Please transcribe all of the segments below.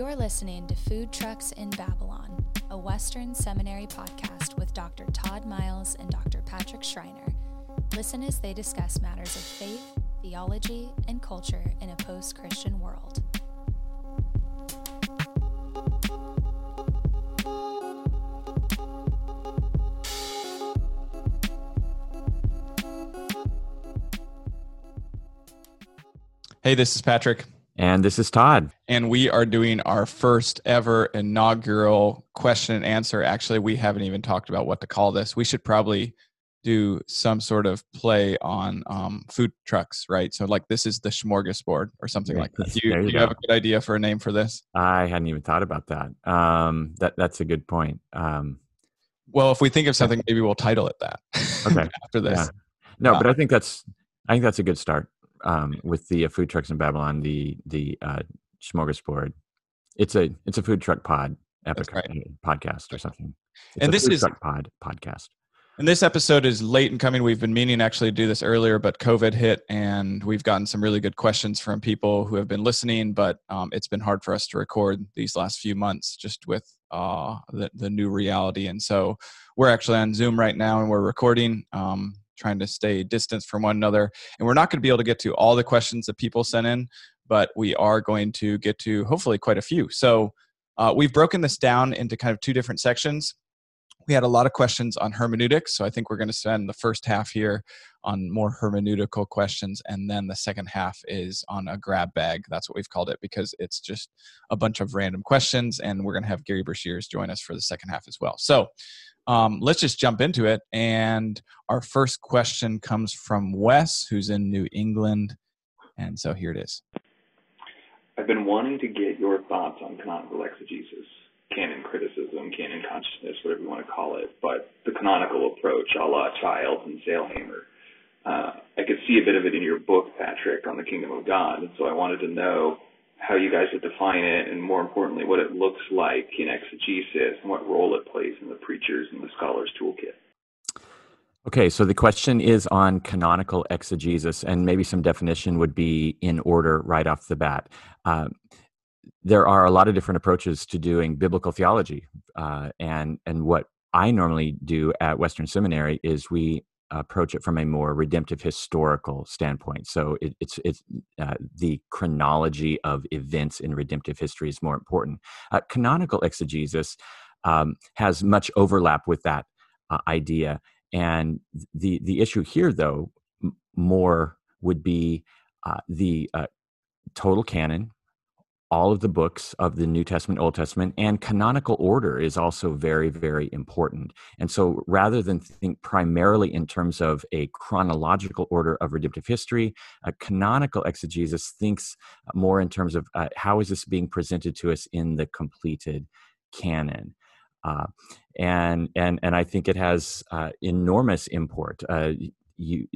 You're listening to Food Trucks in Babylon, a Western Seminary podcast with Dr. Todd Miles and Dr. Patrick Schreiner. Listen as they discuss matters of faith, theology, and culture in a post Christian world. Hey, this is Patrick. And this is Todd. And we are doing our first ever inaugural question and answer. Actually, we haven't even talked about what to call this. We should probably do some sort of play on um, food trucks, right? So, like, this is the smorgasbord or something like that. Do you, you, do you have a good idea for a name for this? I hadn't even thought about that. Um, that that's a good point. Um, well, if we think of something, maybe we'll title it that. Okay. after this. Yeah. No, uh, but I think that's I think that's a good start um, with the uh, food trucks in Babylon, the the uh, smorgasbord. It's a it's a food truck pod epic right. Uh, podcast or something. It's and this is pod podcast. And this episode is late in coming. We've been meaning actually to do this earlier, but COVID hit, and we've gotten some really good questions from people who have been listening. But um, it's been hard for us to record these last few months, just with uh, the the new reality. And so we're actually on Zoom right now, and we're recording. Um, trying to stay distance from one another. And we're not going to be able to get to all the questions that people sent in, but we are going to get to hopefully quite a few. So uh, we've broken this down into kind of two different sections. We had a lot of questions on hermeneutics, so I think we're going to spend the first half here on more hermeneutical questions, and then the second half is on a grab bag. That's what we've called it because it's just a bunch of random questions, and we're going to have Gary Breshears join us for the second half as well. So um, let's just jump into it. And our first question comes from Wes, who's in New England. And so here it is. I've been wanting to get your thoughts on canonical exegesis, canon criticism, canon consciousness, whatever you want to call it, but the canonical approach, a la Childs and Sailhamer. Uh, I could see a bit of it in your book, Patrick, on the kingdom of God, and so I wanted to know how you guys would define it, and more importantly, what it looks like in exegesis and what role it plays in the preacher's and the scholar's toolkit. Okay, so the question is on canonical exegesis, and maybe some definition would be in order right off the bat. Uh, there are a lot of different approaches to doing biblical theology, uh, and and what I normally do at Western Seminary is we approach it from a more redemptive historical standpoint. So it, it's it's uh, the chronology of events in redemptive history is more important. Uh, canonical exegesis um, has much overlap with that uh, idea, and the the issue here, though, m- more would be uh, the uh, total canon all of the books of the New Testament, Old Testament, and canonical order is also very, very important. And so rather than think primarily in terms of a chronological order of redemptive history, a canonical exegesis thinks more in terms of uh, how is this being presented to us in the completed canon. Uh, and and and I think it has uh, enormous import. Uh, you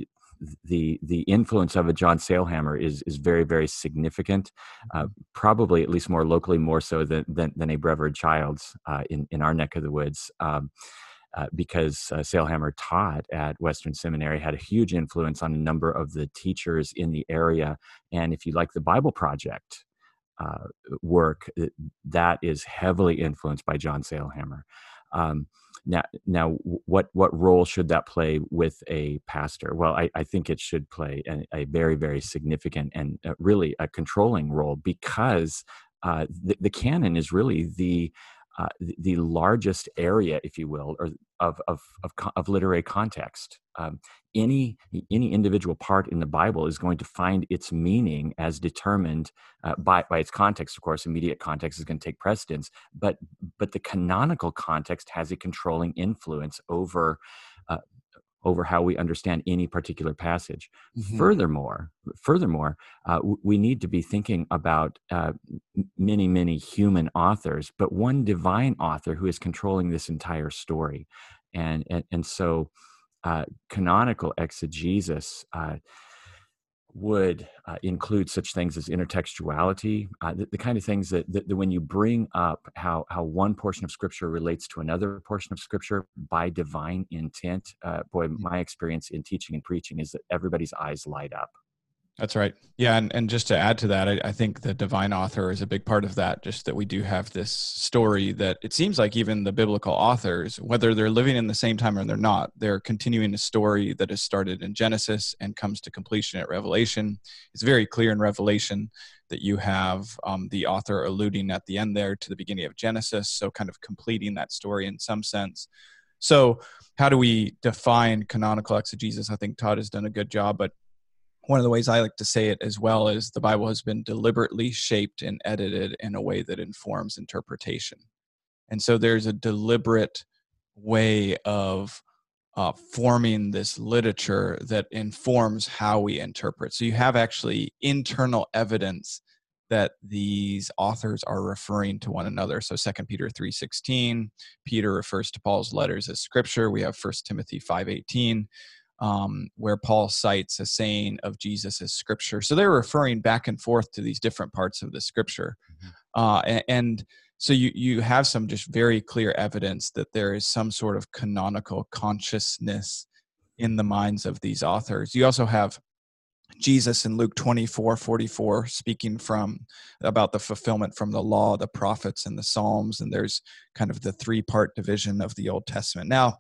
the the influence of a John Sailhamer is is very very significant, uh, probably at least more locally more so than than, than a Brevard Childs uh, in in our neck of the woods. Um, uh, because uh, Sailhamer taught at Western Seminary, had a huge influence on a number of the teachers in the area. And if you like the Bible Project uh, work, that is heavily influenced by John Sailhamer. Um, now, now, what what role should that play with a pastor? Well, I, I think it should play a, a very very significant and uh, really a controlling role because uh, the, the canon is really the uh, the largest area, if you will, or of of of, of literary context. Um, any any individual part in the Bible is going to find its meaning as determined uh, by by its context. Of course, immediate context is going to take precedence, but but the canonical context has a controlling influence over uh, over how we understand any particular passage. Mm-hmm. Furthermore, furthermore, uh, we need to be thinking about uh, many, many human authors, but one divine author who is controlling this entire story, and and, and so uh, canonical exegesis uh, would uh, include such things as intertextuality, uh, the, the, kind of things that, that, that, when you bring up how, how one portion of scripture relates to another portion of scripture by divine intent, uh, boy, mm. my experience in teaching and preaching is that everybody's eyes light up. That's right. Yeah, and, and just to add to that, I, I, think the divine author is a big part of that. Just that we do have this story that it seems like even the biblical authors, whether they're living in the same time or they're not, they're continuing a story that is started in Genesis and comes to completion at Revelation. It's very clear in Revelation that you have um, the author alluding at the end there to the beginning of Genesis, so kind of completing that story in some sense. So, how do we define canonical exegesis? I think Todd has done a good job, but one of the ways I like to say it as well is the Bible has been deliberately shaped and edited in a way that informs interpretation. And so there's a deliberate way of uh, forming this literature that informs how we interpret. So you have actually internal evidence that these authors are referring to one another. So Second Peter 3:16, Peter refers to Paul's letters as scripture. We have First Timothy 5:18 um, where Paul cites a saying of Jesus as scripture. So they're referring back and forth to these different parts of the scripture. Mm-hmm. Uh, and, and, so you, you have some just very clear evidence that there is some sort of canonical consciousness in the minds of these authors. You also have Jesus in Luke 24 44 speaking from about the fulfillment from the law, the prophets, and the Psalms. And there's kind of the three part division of the Old Testament. Now,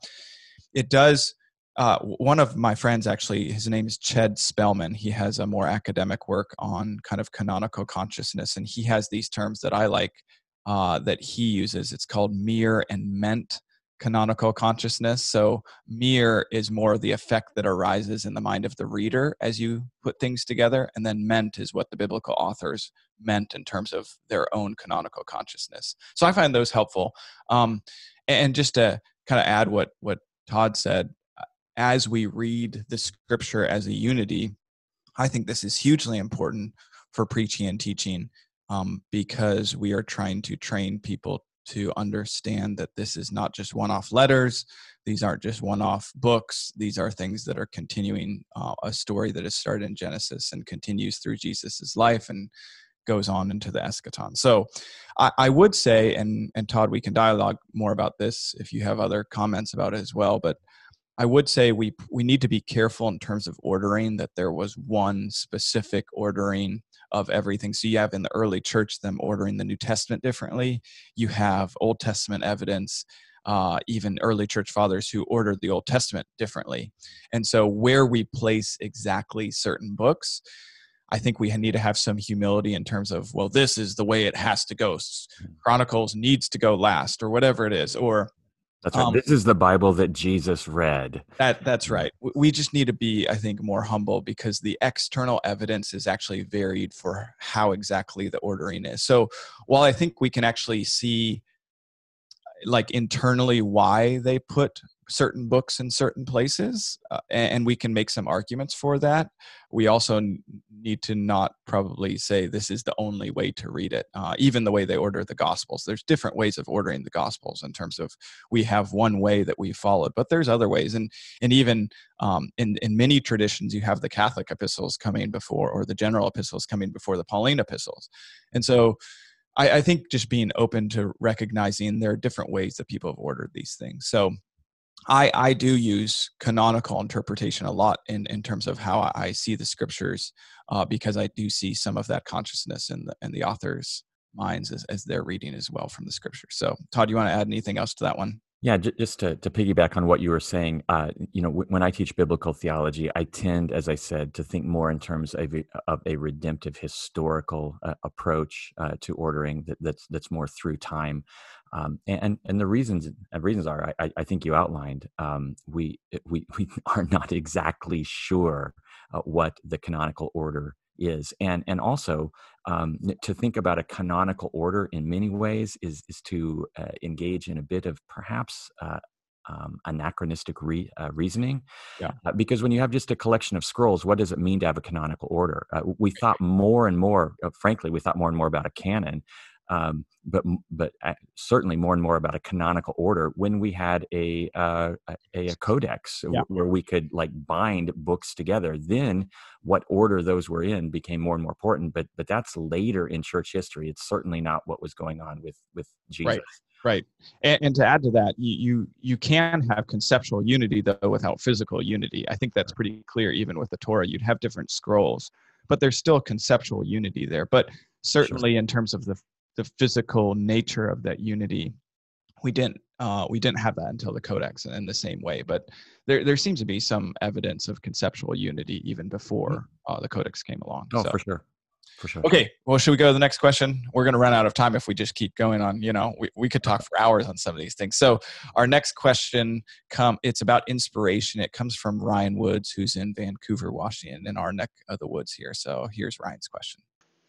it does uh, one of my friends actually his name is ched spellman. He has a more academic work on kind of canonical consciousness and he has these terms that i like uh, that he uses. It's called mere and meant canonical consciousness. So mere is more the effect that arises in the mind of the reader as you put things together and then meant is what the biblical authors meant in terms of their own canonical consciousness. So i find those helpful. Um, and just to kind of add what what todd said as we read the scripture as a unity, I think this is hugely important for preaching and teaching um, because we are trying to train people to understand that this is not just one off letters, these aren't just one off books, these are things that are continuing uh, a story that is started in Genesis and continues through Jesus' life and goes on into the eschaton. So I, I, would say, and, and Todd, we can dialogue more about this if you have other comments about it as well, but I would say we we need to be careful in terms of ordering that there was one specific ordering of everything. So you have in the early church them ordering the New Testament differently. You have Old Testament evidence, uh, even early church fathers who ordered the Old Testament differently. And so where we place exactly certain books, I think we need to have some humility in terms of, well, this is the way it has to go. Hmm. Chronicles needs to go last, or whatever it is, or that's right. Um, this is the Bible that Jesus read. That that's right. We just need to be, I think, more humble because the external evidence is actually varied for how exactly the ordering is. So while I think we can actually see like internally why they put certain books in certain places uh, and we can make some arguments for that. We also need to not probably say this is the only way to read it uh, even the way they order the gospels. There's different ways of ordering the gospels in terms of we have one way that we followed but there's other ways. And and even um, in in many traditions you have the catholic epistles coming before or the general epistles coming before the pauline epistles. And so I, I think just being open to recognizing there are different ways that people have ordered these things. So I, I do use canonical interpretation a lot in, in terms of how I see the scriptures uh, because I do see some of that consciousness in the in the author's minds as, as they're reading as well from the scripture. So Todd, do you want to add anything else to that one? Yeah, just to, to piggyback on what you were saying, uh, you know, when I teach biblical theology, I tend, as I said, to think more in terms of a, of a redemptive historical uh, approach uh, to ordering that, that's that's more through time, um, and and the reasons reasons are I, I think you outlined um, we we we are not exactly sure uh, what the canonical order is and and also um, to think about a canonical order in many ways is is to uh, engage in a bit of perhaps uh, um, anachronistic re, uh, reasoning. Yeah. Uh, because when you have just a collection of scrolls, what does it mean to have a canonical order? Uh, we thought more and more, uh, frankly, we thought more and more about a canon um, but but certainly more and more about a canonical order when we had a uh, a, a, codex yeah. where we could like bind books together. Then what order those were in became more and more important. But but that's later in church history. It's certainly not what was going on with with Jesus. Right. Right, and, and to add to that, you, you you can have conceptual unity though without physical unity. I think that's pretty clear. Even with the Torah, you'd have different scrolls, but there's still conceptual unity there. But certainly sure. in terms of the the physical nature of that unity, we didn't uh, we didn't have that until the Codex in the same way. But there there seems to be some evidence of conceptual unity even before mm-hmm. uh, the Codex came along. Oh, so. for sure for sure. Okay, well, should we go to the next question? We're going to run out of time if we just keep going on. You know, we, we could talk for hours on some of these things. So our next question come it's about inspiration. It comes from Ryan Woods, who's in Vancouver, Washington, in our neck of the woods here. So here's Ryan's question.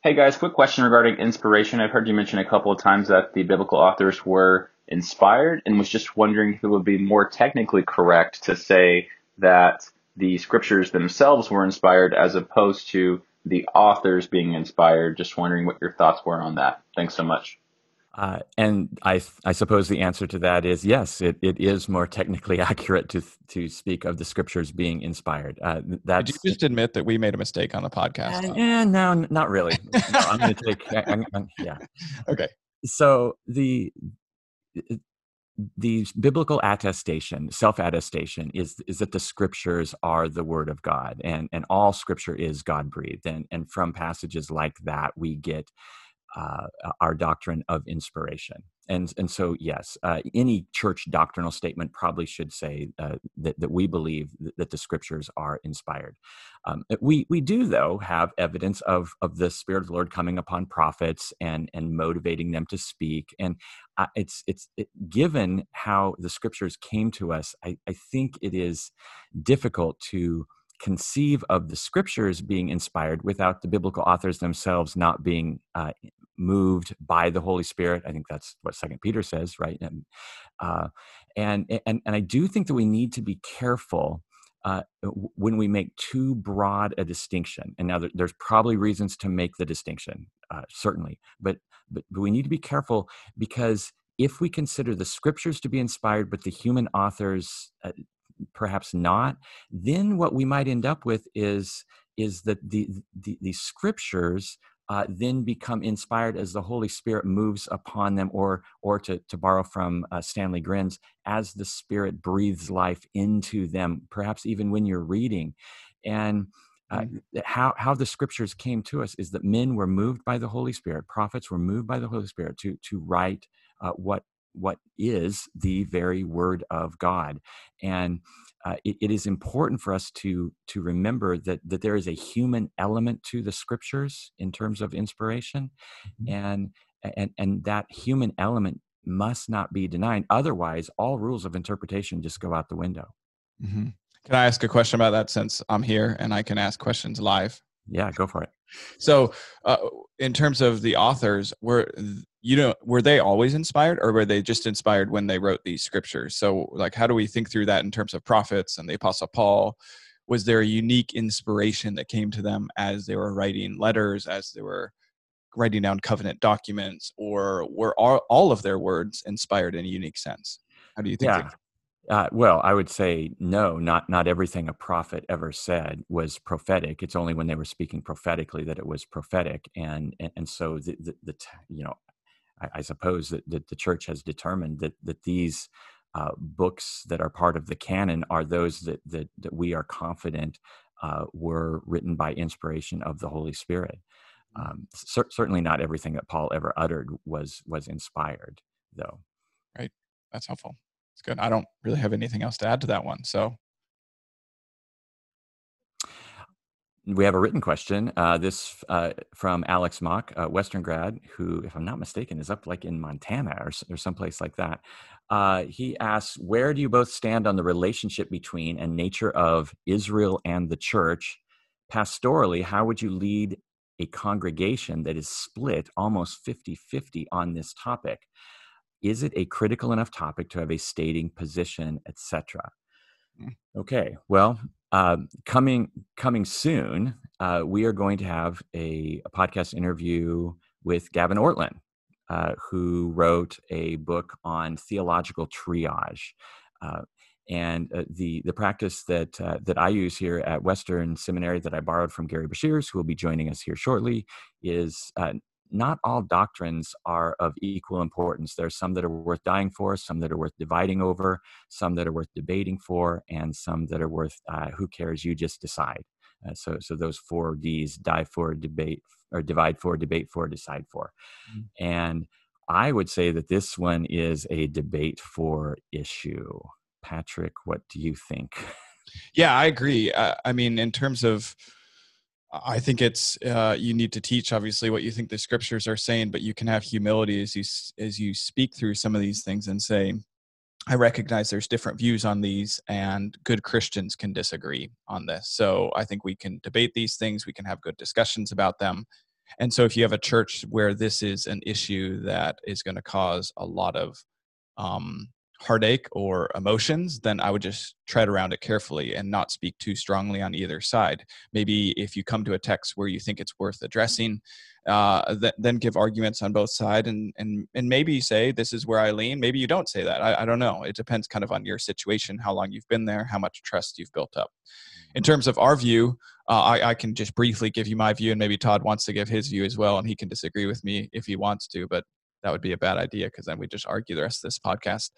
Hey guys, quick question regarding inspiration. I've heard you mention a couple of times that the biblical authors were inspired, and was just wondering if it would be more technically correct to say that the scriptures themselves were inspired as opposed to the authors being inspired. Just wondering what your thoughts were on that. Thanks so much. Uh, and I, I suppose the answer to that is yes. It, it is more technically accurate to to speak of the scriptures being inspired. Uh, that's, Did you just admit that we made a mistake on the podcast? Uh, eh, no, not really. no, I'm going to take. I, I, yeah. Okay. So the the biblical attestation, self attestation, is is that the scriptures are the word of God, and and all scripture is God breathed, and and from passages like that we get uh, our doctrine of inspiration. And, and so, yes, uh, any church doctrinal statement probably should say uh, that, that we believe that the scriptures are inspired. Um, we, we do, though, have evidence of, of the Spirit of the Lord coming upon prophets and, and motivating them to speak. And uh, it's, it's it, given how the scriptures came to us, I, I think it is difficult to conceive of the scriptures being inspired without the biblical authors themselves not being uh, moved by the Holy Spirit. I think that's what Second Peter says, right? And, uh, and and and I do think that we need to be careful uh, when we make too broad a distinction. And now there's probably reasons to make the distinction, uh, certainly, but, but but we need to be careful because if we consider the scriptures to be inspired, but the human authors uh, perhaps not, then what we might end up with is is that the the, the scriptures uh, then become inspired as the Holy Spirit moves upon them, or or to to borrow from uh, Stanley Grenz, as the Spirit breathes life into them, perhaps even when you're reading, and. Uh, mm-hmm. how how the scriptures came to us is that men were moved by the Holy Spirit, prophets were moved by the Holy Spirit to to write uh, what what is the very Word of God, and uh, it, it is important for us to to remember that that there is a human element to the scriptures in terms of inspiration, mm-hmm. and and and that human element must not be denied. Otherwise, all rules of interpretation just go out the window. Mm-hmm. Can I ask a question about that since I'm here and I can ask questions live? Yeah, go for it. So, uh, in terms of the authors, were you know were they always inspired, or were they just inspired when they wrote these scriptures? So, like, how do we think through that in terms of prophets and the Apostle Paul? Was there a unique inspiration that came to them as they were writing letters, as they were writing down covenant documents, or were all, all of their words inspired in a unique sense? How do you think? Yeah. Uh, well, I would say no. Not not everything a prophet ever said was prophetic. It's only when they were speaking prophetically that it was prophetic, and and, and so the, the, the you know, I, I suppose that, that the church has determined that that these uh, books that are part of the canon are those that that that we are confident uh, were written by inspiration of the Holy Spirit. Mm. Um, cer- certainly, not everything that Paul ever uttered was was inspired, though. Right. That's helpful. It's good. I don't really have anything else to add to that one. So we have a written question. Uh, this uh, from Alex Mock, uh, Western grad, who, if I'm not mistaken, is up like in Montana or, or someplace like that. Uh, he asks, "Where do you both stand on the relationship between and nature of Israel and the church? Pastorally, how would you lead a congregation that is split almost 50-50 on this topic? is it a critical enough topic to have a stating position, etc.? Okay, well, uh, coming coming soon, uh, we are going to have a, a podcast interview with Gavin Ortlund, uh, who wrote a book on theological triage. Uh, and uh, the the practice that uh, that I use here at Western Seminary that I borrowed from Gary Breshears, who will be joining us here shortly, is not all doctrines are of equal importance. There are some that are worth dying for, some that are worth dividing over, some that are worth debating for, and some that are worth uh, who cares, you just decide. Uh, so, so those four D's: die for, debate, or divide for, debate for, decide for. Mm-hmm. And I would say that this one is a debate for issue. Patrick, what do you think? Yeah, I agree. Uh, I mean, in terms of, I think it's uh, you need to teach obviously what you think the scriptures are saying, but you can have humility as you as you speak through some of these things and say, I recognize there's different views on these, and good Christians can disagree on this. So I think we can debate these things. We can have good discussions about them. And so if you have a church where this is an issue that is going to cause a lot of um, heartache or emotions, then I would just tread around it carefully and not speak too strongly on either side. Maybe if you come to a text where you think it's worth addressing, uh, th- then give arguments on both sides and, and, and maybe say, this is where I lean. Maybe you don't say that. I, I don't know. It depends kind of on your situation, how long you've been there, how much trust you've built up. In mm-hmm. terms of our view, uh, I, I can just briefly give you my view, and maybe Todd wants to give his view as well, and he can disagree with me if he wants to. But that would be a bad idea because then we just argue the rest of this podcast.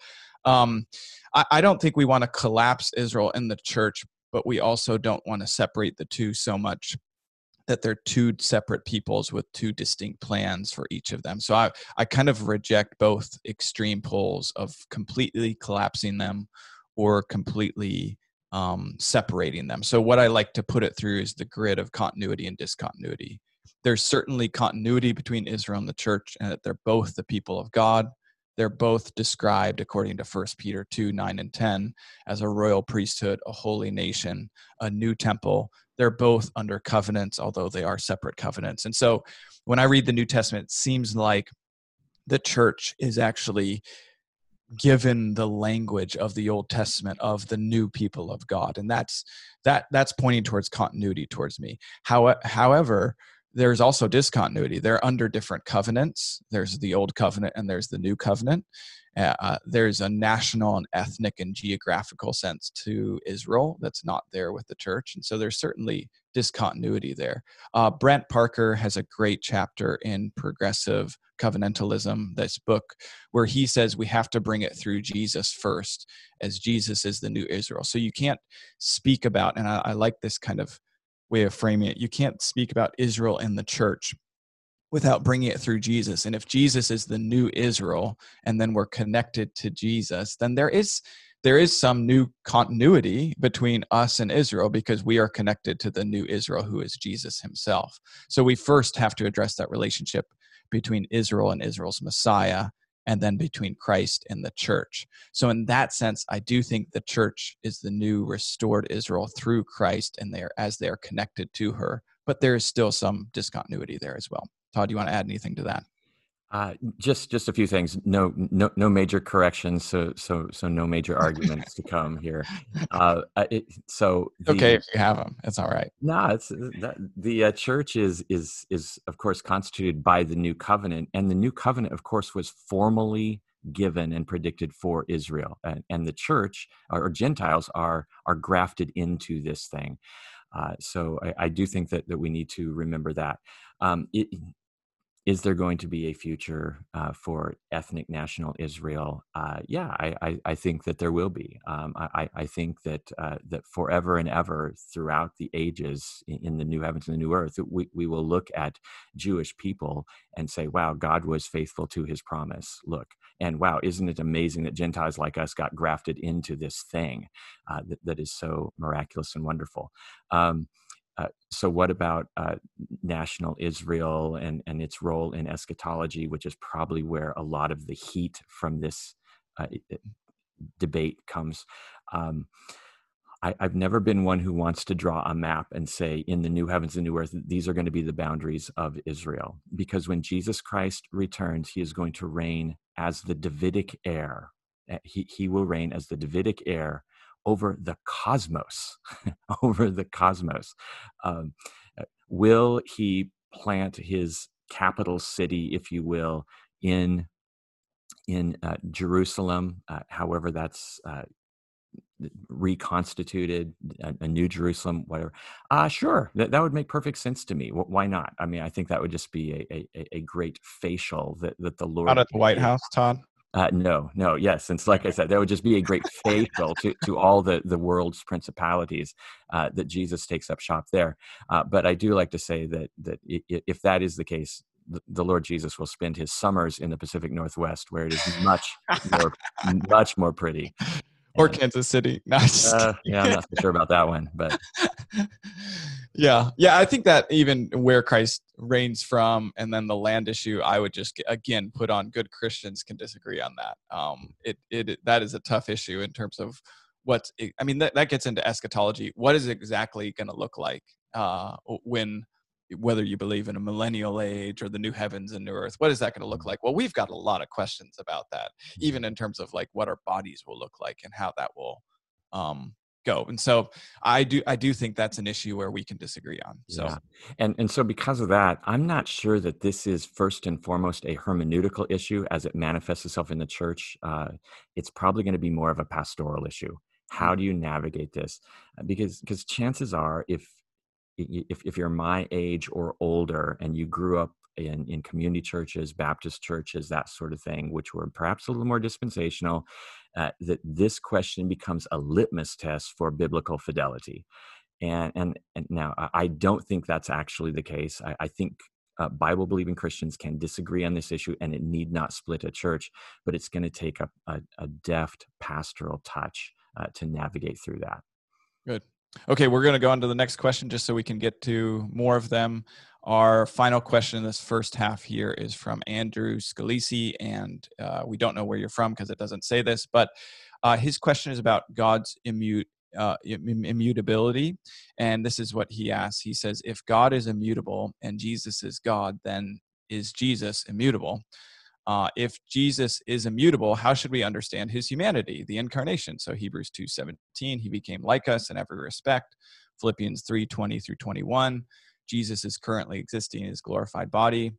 Um, I, I don't think we want to collapse Israel in the church, but we also don't want to separate the two so much that they're two separate peoples with two distinct plans for each of them. So I, I kind of reject both extreme poles of completely collapsing them or completely um, separating them. So what I like to put it through is the grid of continuity and discontinuity there's certainly continuity between Israel and the church, and that they're both the people of God. They're both described, according to 1 Peter 2 9 and 10, as a royal priesthood, a holy nation, a new temple. They're both under covenants, although they are separate covenants. And so when I read the New Testament, it seems like the church is actually given the language of the old testament of the new people of god and that's that that's pointing towards continuity towards me How, however there's also discontinuity. They're under different covenants. There's the old covenant and there's the new covenant. Uh, there's a national and ethnic and geographical sense to Israel that's not there with the church. And so there's certainly discontinuity there. Uh, Brent Parker has a great chapter in Progressive Covenantalism, this book, where he says we have to bring it through Jesus first, as Jesus is the new Israel. So you can't speak about, and I, I like this kind of way of framing it. You can't speak about Israel and the church without bringing it through Jesus. And if Jesus is the new Israel and then we're connected to Jesus, then there is there is some new continuity between us and Israel because we are connected to the new Israel who is Jesus himself. So we first have to address that relationship between Israel and Israel's Messiah and then between Christ and the church. So, in that sense, I do think the church is the new restored Israel through Christ and they're as they're connected to her. But there is still some discontinuity there as well. Todd, do you want to add anything to that? Uh, just just a few things. No no no major corrections. So so so no major arguments to come here. Uh, uh, it, so the, okay if you have them. It's all right. No, it's that, the uh, church is is is of course constituted by the new covenant, and the new covenant, of course, was formally given and predicted for Israel, and, and the church or, or, Gentiles are are grafted into this thing. Uh, so I, I, do think that that we need to remember that. Um, it, is there going to be a future uh, for ethnic national Israel? Uh, yeah, I, I, I, think that there will be. Um, I, I, think that uh, that forever and ever throughout the ages in the new heavens and the new earth, we, we will look at Jewish people and say, wow, God was faithful to his promise. Look, and wow, isn't it amazing that Gentiles like us got grafted into this thing uh, that, that is so miraculous and wonderful? Um, uh, so what about uh, national Israel and, and its role in eschatology, which is probably where a lot of the heat from this uh, debate comes. Um, I, have never been one who wants to draw a map and say, in the new heavens and new earth, these are going to be the boundaries of Israel. Because when Jesus Christ returns, he is going to reign as the Davidic heir. Eh, he, he will reign as the Davidic heir over the cosmos, over the cosmos. Um, uh, will he plant his capital city, if you will, in in uh, Jerusalem? Uh, however, that's uh, reconstituted, a, a, new Jerusalem, whatever. Uh, sure, that, that would make perfect sense to me. why not? I mean, I think that would just be a, a, a great facial that, that the Lord. Out at the White House, Todd? Uh, no, no, yes. And like I said, that would just be a great faithful to, to all the, the world's principalities uh, that Jesus takes up shop there. Uh, but I do like to say that, that if that is the case, the Lord Jesus will spend his summers in the Pacific Northwest, where it is much more, much more pretty. Or Kansas City. No, uh, yeah, I'm not sure about that one, but yeah, yeah, I think that even where Christ reigns from, and then the land issue, I would just again put on good Christians can disagree on that. Um, it it that is a tough issue in terms of what I mean. That that gets into eschatology. What is exactly going to look like uh, when whether you believe in a millennial age or the new heavens and new earth what is that going to look mm-hmm. like well we've got a lot of questions about that even mm-hmm. in terms of like what our bodies will look like and how that will um, go and so i do i do think that's an issue where we can disagree on so yeah. and and so because of that i'm not sure that this is first and foremost a hermeneutical issue as it manifests itself in the church uh, it's probably going to be more of a pastoral issue how do you navigate this because because chances are if if, if you're my age or older and you grew up in, in community churches, Baptist churches, that sort of thing, which were perhaps a little more dispensational, uh, that this question becomes a litmus test for biblical fidelity. And, and, and now I don't think that's actually the case. I, I think uh, Bible believing Christians can disagree on this issue and it need not split a church, but it's going to take a, a, a, deft pastoral touch uh, to navigate through that. Good. Okay, we're going to go on to the next question just so we can get to more of them. Our final question in this first half here is from Andrew Scalisi, and uh, we don't know where you're from because it doesn't say this, but uh, his question is about God's uh, immutability. And this is what he asks He says, If God is immutable and Jesus is God, then is Jesus immutable? Uh, if Jesus is immutable, how should we understand his humanity, the incarnation? So Hebrews 2:17, he became like us in every respect. Philippians 3:20 through 21, Jesus is currently existing in his glorified body.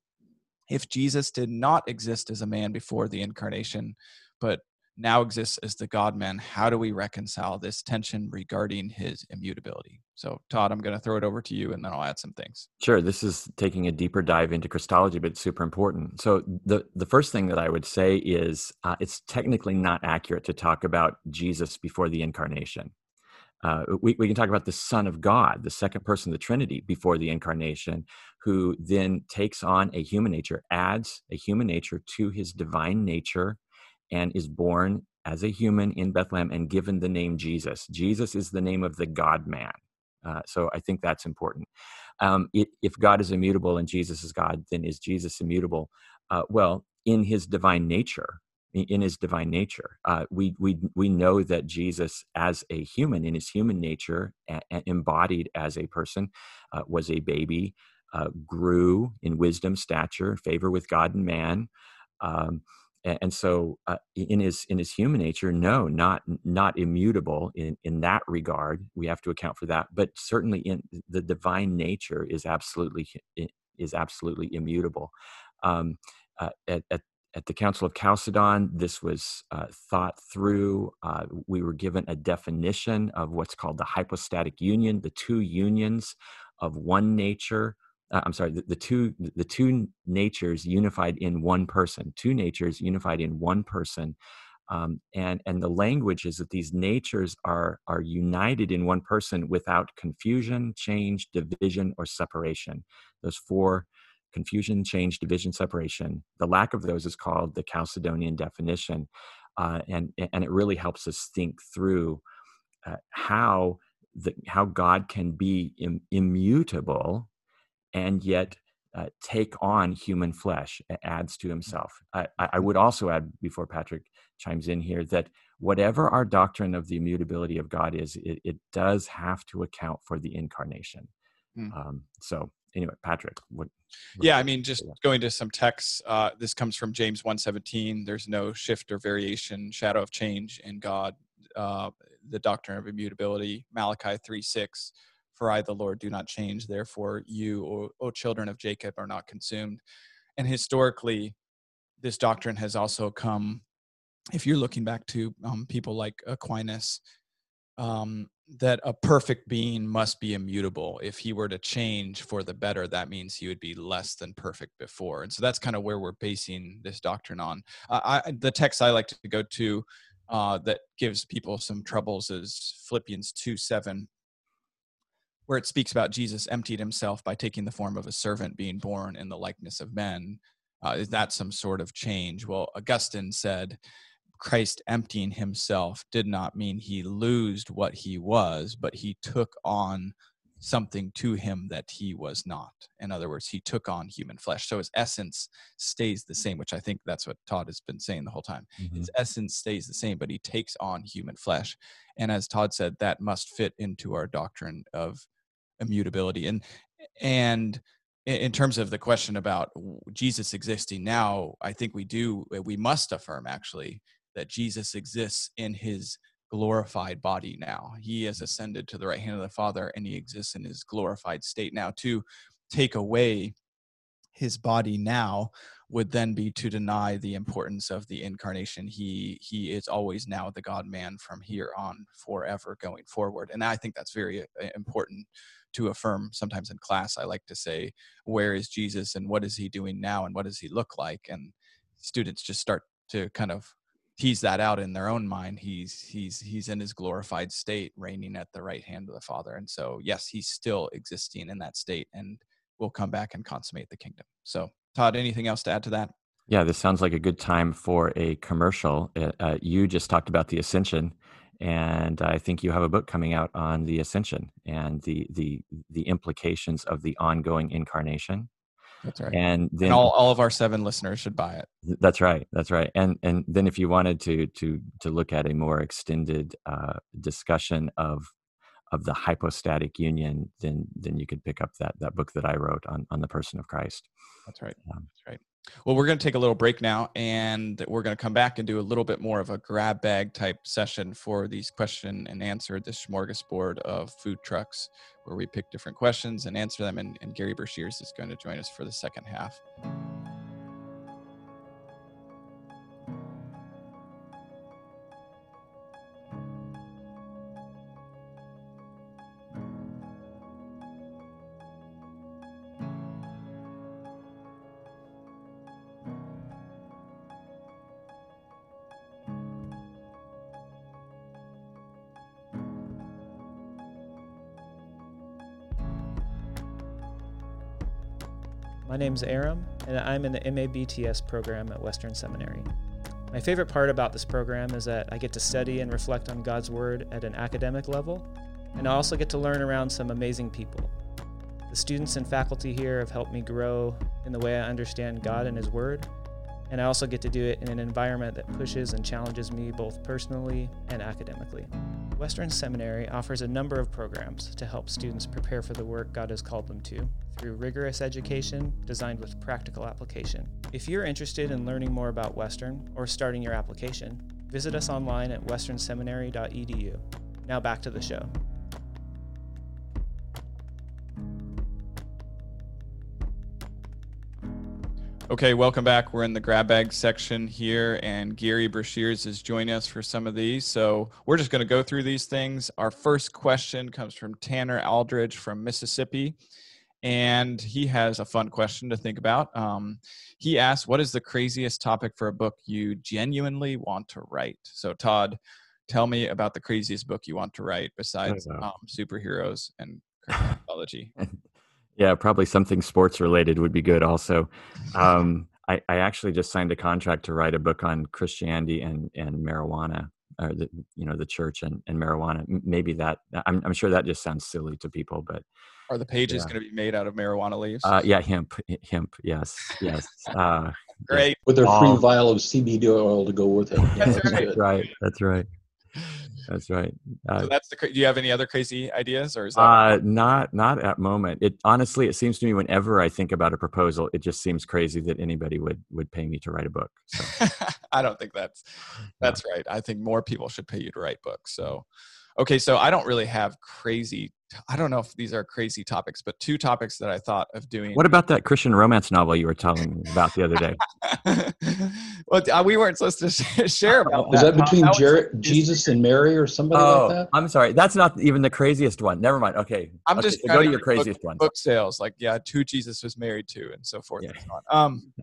If Jesus did not exist as a man before the incarnation, but now exists as the God man, how do we reconcile this tension regarding his immutability? So, Todd, I'm going to throw it over to you and then I'll add some things. Sure. This is taking a deeper dive into Christology, but it's super important. So, the, the first thing that I would say is uh, it's technically not accurate to talk about Jesus before the incarnation. Uh, we, we can talk about the Son of God, the second person of the Trinity before the incarnation, who then takes on a human nature, adds a human nature to his divine nature and is born as a human in Bethlehem and given the name Jesus. Jesus is the name of the God man. Uh, so I think that's important. Um, it, if God is immutable and Jesus is God, then is Jesus immutable? Uh, well, in his divine nature, in his divine nature. Uh, we we we know that Jesus, as a human, in his human nature, a, a embodied as a person, uh, was a baby, uh, grew in wisdom, stature, favor with God and man. Um, and so uh, in his in his human nature no not not immutable in in that regard we have to account for that but certainly in the divine nature is absolutely is absolutely immutable um, uh, at, at at the Council of Chalcedon, this was uh, thought through. Uh, we were given a definition of what's called the hypostatic union, the two unions of one nature uh, I'm sorry, the, the, two the two natures unified in one person, two natures unified in one person, um, and and the language is that these natures are are united in one person without confusion, change, division, or separation. Those four confusion, change, division, separation. The lack of those is called the Chalcedonian definition, uh, and and it really helps us think through uh, how the how God can be Im- immutable and yet uh, take on human flesh, adds to mm. himself. I, I, would also add, before Patrick chimes in here, that whatever our doctrine of the immutability of God is, it, it does have to account for the incarnation. Mm. Um, so, anyway, Patrick, what? what yeah, I mean, just going to some texts. Uh, this comes from James one seventeen. There's no shift or variation, shadow of change in God. Uh, the doctrine of immutability. Malachi three six for I, the Lord, do not change. Therefore, you, O, o children of Jacob, are not consumed. And historically, this doctrine has also come, if you're looking back to um, people like Aquinas, um, that a perfect being must be immutable. If he were to change for the better, that means he would be less than perfect before. And so that's kind of where we're basing this doctrine on. Uh, I, the text I like to go to uh, that gives people some troubles is Philippians 2 7, where it speaks about Jesus emptied himself by taking the form of a servant, being born in the likeness of men. Uh, is that some sort of change? Well, Augustine said, Christ emptying himself did not mean he loosed what he was, but he took on something to him that he was not. In other words, he took on human flesh. So his essence stays the same, which I think that's what Todd has been saying the whole time. Mm-hmm. His essence stays the same, but he takes on human flesh. And as Todd said, that must fit into our doctrine of immutability. And and in terms of the question about Jesus existing now, I think we do we must affirm actually that Jesus exists in his glorified body now. He has ascended to the right hand of the Father and he exists in his glorified state now. To take away his body now would then be to deny the importance of the incarnation. He he is always now the God man from here on forever going forward. And I think that's very uh, important to affirm sometimes in class i like to say where is jesus and what is he doing now and what does he look like? And students just start to kind of tease that out in their own mind. He's he's he's in his glorified state reigning at the right hand of the father. And so yes he's still existing in that state and will come back and consummate the kingdom. So todd anything else to add to that? Yeah this sounds like a good time for a commercial. Uh, uh you just talked about the ascension and i think you have a book coming out on the ascension and the the the implications of the ongoing incarnation that's right. And then and all, all of our seven listeners should buy it. That's right. That's right. And and then if you wanted to to to look at a more extended uh, discussion of of the hypostatic union, then then you could pick up that that book that I wrote on on the person of Christ. That's right. Um, That's right. Well, we're going to take a little break now, and we're going to come back and do a little bit more of a grab bag type session for these question and answer, this smorgasbord of food trucks, where we pick different questions and answer them. And, and Gary Breshears is going to join us for the second half. Name's Aram, and I'm in the MABTS program at Western Seminary. My favorite part about this program is that I get to study and reflect on God's Word at an academic level, and I also get to learn around some amazing people. The students and faculty here have helped me grow in the way I understand God and His Word, and I also get to do it in an environment that pushes and challenges me both personally and academically. Western Seminary offers a number of programs to help students prepare for the work God has called them to through rigorous education designed with practical application. If you're interested in learning more about Western or starting your application, visit us online at westernseminary.edu. Now back to the show. Okay, welcome back. We're in the grab bag section here, and Gary Breshears is joining us for some of these. So we're just going to go through these things. Our first question comes from Tanner Aldridge from Mississippi, and he has a fun question to think about. Um, he asks, What is the craziest topic for a book you genuinely want to write? So, Todd, tell me about the craziest book you want to write besides um, superheroes and mythology. Yeah, probably something sports related would be good. Also, um, I, I, actually just signed a contract to write a book on Christianity and and marijuana, or the you know the church and, and marijuana. Maybe that I'm I'm sure that just sounds silly to people, but are the pages yeah. going to be made out of marijuana leaves? Uh, yeah, hemp, hemp. Yes, yes. Uh, Great. With their free um, vial of CBD oil to go with it. That's, right. right. That's right. That's right. Uh, so that's the. Do you have any other crazy ideas, or is that? Uh, not not at moment. It honestly, it seems to me whenever I think about a proposal, it just seems crazy that anybody would would pay me to write a book. So. I don't think that's that's yeah. right. I think more people should pay you to write books. So, okay, so I don't really have crazy I don't know if these are crazy topics, but two topics that I thought of doing. What about that Christian romance novel you were telling me about the other day? well, uh, we weren't supposed to share about Was that between That was- Jesus and Mary or somebody oh, like that? I'm sorry. That's not even the craziest one. Never mind. Okay. I'm Okay, just so go to to your read book- craziest one. book sales like yeah who jesus was married to and so forth Yeah. and so on um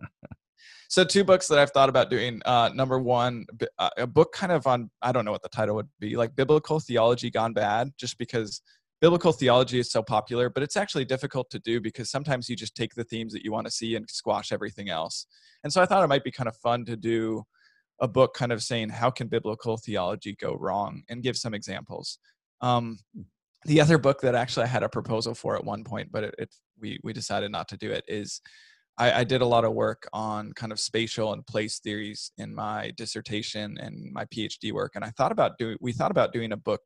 so two books that i've thought about doing uh number one uh, a book kind of on i don't know what the title would be like biblical theology gone bad just because biblical theology is so popular but it's actually difficult to do because sometimes you just take the themes that you want to see and squash everything else and so i thought it might be kind of fun to do a book kind of saying how can biblical theology go wrong and give some examples um, the other book that actually I had a proposal for at one point, but it, it we we decided not to do it. Is I, I did a lot of work on kind of spatial and place theories in my dissertation and my PhD work, and I thought about doing. We thought about doing a book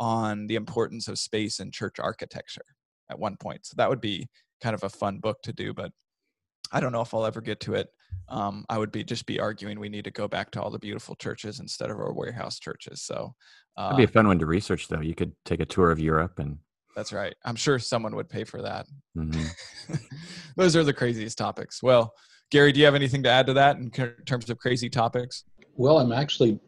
on the importance of space in church architecture at one point. So that would be kind of a fun book to do, but I don't know if I'll ever get to it. Um, I would be just be arguing we need to go back to all the beautiful churches instead of our warehouse churches. So That'd uh, be a fun one to research, though. You could take a tour of Europe and. that's right. I'm sure someone would pay for that. mhm. Those are the craziest topics. Well, Gary, do you have anything to add to that in terms of crazy topics? Well, I'm actually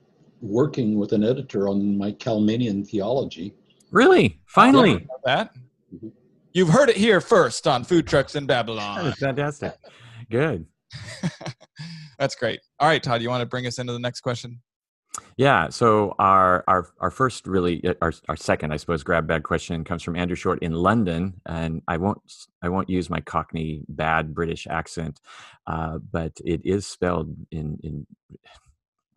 working with an editor on my Calminian theology. Really? Finally. About that you've heard it here first on Food Trucks in Babylon. That's fantastic. Good. That's great. All right, Todd, you want to bring us into the next question? Yeah. So our our our first really uh, our our second I suppose grab bag question comes from Andrew Short in London, and I won't I won't use my Cockney bad British accent, uh, but it is spelled in in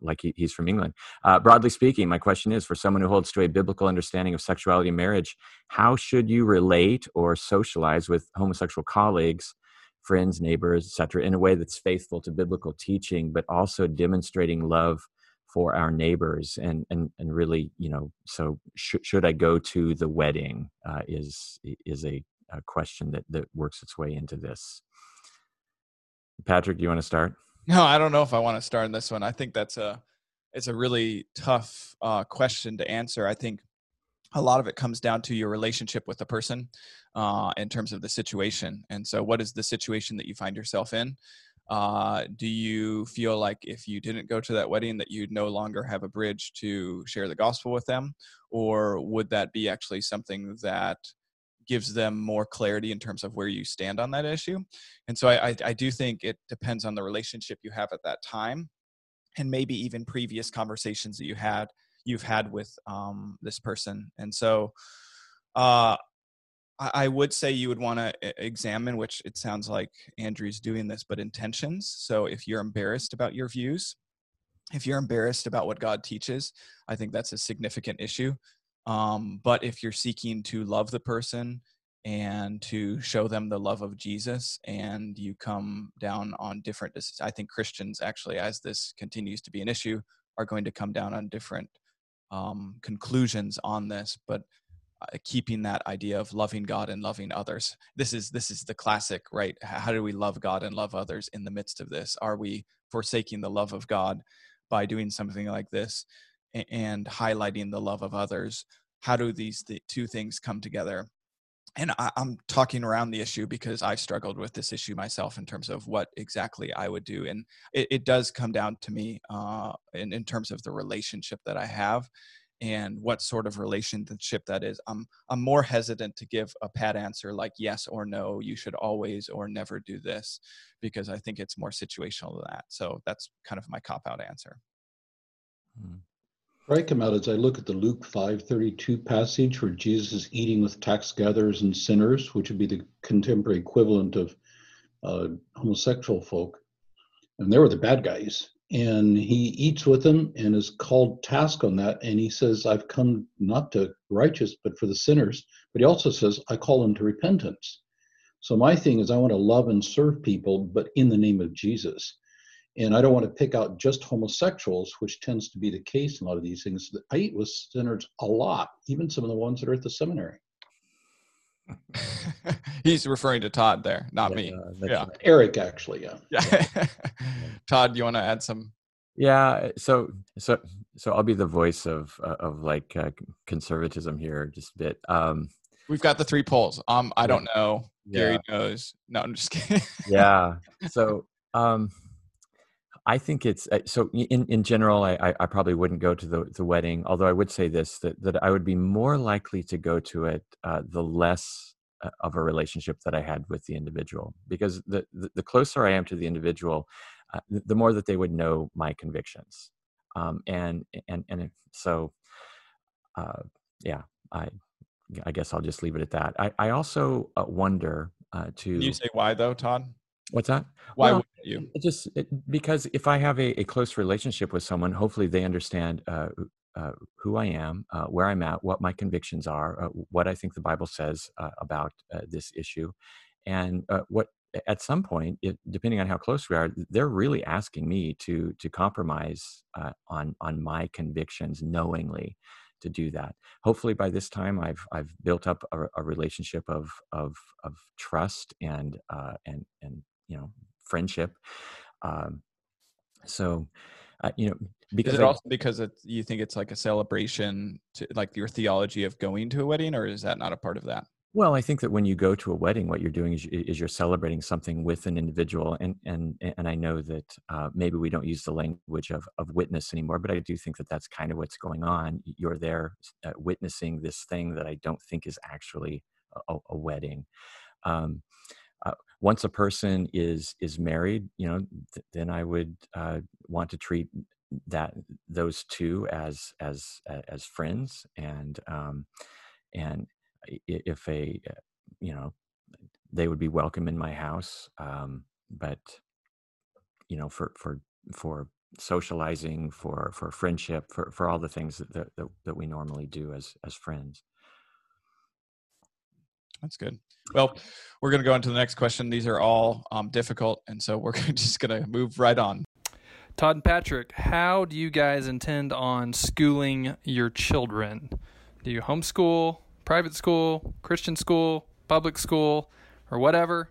like he, he's from England. Uh, broadly speaking, my question is for someone who holds to a biblical understanding of sexuality and marriage, how should you relate or socialize with homosexual colleagues? friends neighbors etc in a way that's faithful to biblical teaching but also demonstrating love for our neighbors and and and really you know so sh- should i go to the wedding uh, is is a, a question that that works its way into this patrick do you want to start No, I don't know if I want to start in this one. I think that's a it's a really tough uh, question to answer. I think a lot of it comes down to your relationship with the person uh, in terms of the situation. And so, what is the situation that you find yourself in? Uh, do you feel like if you didn't go to that wedding that you'd no longer have a bridge to share the gospel with them, or would that be actually something that gives them more clarity in terms of where you stand on that issue? And so, I, I, I do think it depends on the relationship you have at that time, and maybe even previous conversations that you had you've had with um, this person. And so, uh, I I would say you would want to examine, which it sounds like Andrew's doing this, but intentions. So if you're embarrassed about your views, if you're embarrassed about what God teaches, I think that's a significant issue. Um, but if you're seeking to love the person and to show them the love of Jesus, and you come down on different, I think Christians actually, as this continues to be an issue, are going to come down on different um, conclusions on this. But uh, keeping that idea of loving God and loving others. This is this is the classic, right? How do we love God and love others in the midst of this? Are we forsaking the love of God by doing something like this and highlighting the love of others? How do these th- two things come together? And I, I'm talking around the issue because I've struggled with this issue myself in terms of what exactly I would do, and it, it does come down to me uh, in, in terms of the relationship that I have and what sort of relationship that is i'm i'm more hesitant to give a pat answer like yes or no you should always or never do this because i think it's more situational than that so that's kind of my cop out answer Where I come out as I look at the Luke 5:32 passage where Jesus is eating with tax gatherers and sinners, which would be the contemporary equivalent of uh, homosexual folk, and they were the bad guys. And he eats with them and is called task on that. And he says, "I've come not to righteous, but for the sinners." But he also says, "I call them to repentance." So my thing is, I want to love and serve people, but in the name of Jesus. And I don't want to pick out just homosexuals, which tends to be the case in a lot of these things. I eat with sinners a lot, even some of the ones that are at the seminary. he's referring to todd there not me Uh, Yeah. right. Eric, actually, yeah. yeah todd do you want to add some Yeah, so so so I'll be the voice of uh, of like uh, conservatism here just a bit. Um, We've got the three polls. Um, I don't know. Gary knows. No, I'm just kidding. yeah. So, um, I think it's uh, so. In in general, I I probably wouldn't go to the the wedding. Although I would say this that that I would be more likely to go to it uh, the less uh, of a relationship that I had with the individual, because the the, the closer I am to the individual, uh, the more that they would know my convictions, um, and and and so, uh, yeah, I I guess I'll just leave it at that. I I also uh, wonder to. Can you say why though, Todd? What's that? Why well, would you? Just it, because if I have a, a, close relationship with someone, hopefully they understand uh, uh, who I am, uh, where I'm at, what my convictions are, uh, what I think the Bible says uh, about uh, this issue, and what at some point, it, depending on how close we are, they're really asking me to to compromise on on my convictions knowingly to do that. Hopefully, by this time, I've I've built up a, a relationship of of of trust and uh, and and you know friendship um, so uh, you know because is it I, also because it, you think it's like a celebration to like your theology of going to a wedding or is that not a part of that? Well i think that when you go to a wedding what you're doing is, is you're celebrating something with an individual and and and i know that uh, maybe we don't use the language of, of witness anymore but i do think that that's kind of what's going on. You're there uh, witnessing this thing that i don't think is actually a, a wedding. Um, uh, once a person is is married you know th- then i would uh, want to treat that those two as as as friends and um and if a uh, you know they would be welcome in my house um but you know for for for socializing for for friendship for for all the things that that, that we normally do as as friends that's good. Well, we're going to go into the next question. These are all um, difficult, and so we're just going to move right on. Todd and Patrick, how do you guys intend on schooling your children? Do you homeschool, private school, Christian school, public school, or whatever?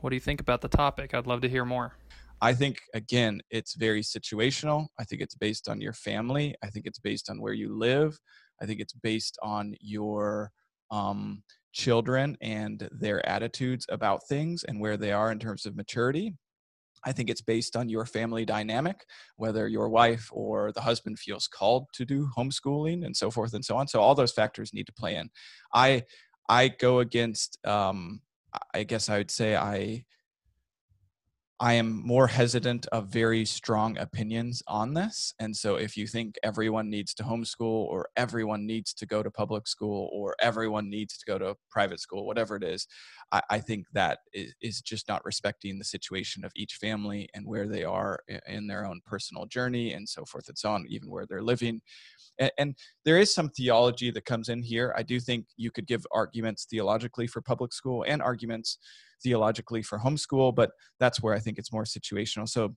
What do you think about the topic? I'd love to hear more. I think, again, it's very situational. I think it's based on your family. I think it's based on where you live. I think it's based on your um, children and their attitudes about things and where they are in terms of maturity. I think it's based on your family dynamic, whether your wife or the husband feels called to do homeschooling and so forth and so on. So all those factors need to play in. I I go against. Um, I guess I would say I I am more hesitant of very strong opinions on this. And so, if you think everyone needs to homeschool, or everyone needs to go to public school, or everyone needs to go to private school, whatever it is, I, I think that is, is, just not respecting the situation of each family and where they are in their own personal journey and so forth and so on, even where they're living. And, and there is some theology that comes in here. I do think you could give arguments theologically for public school and arguments theologically for homeschool, but that's where I think it's more situational. So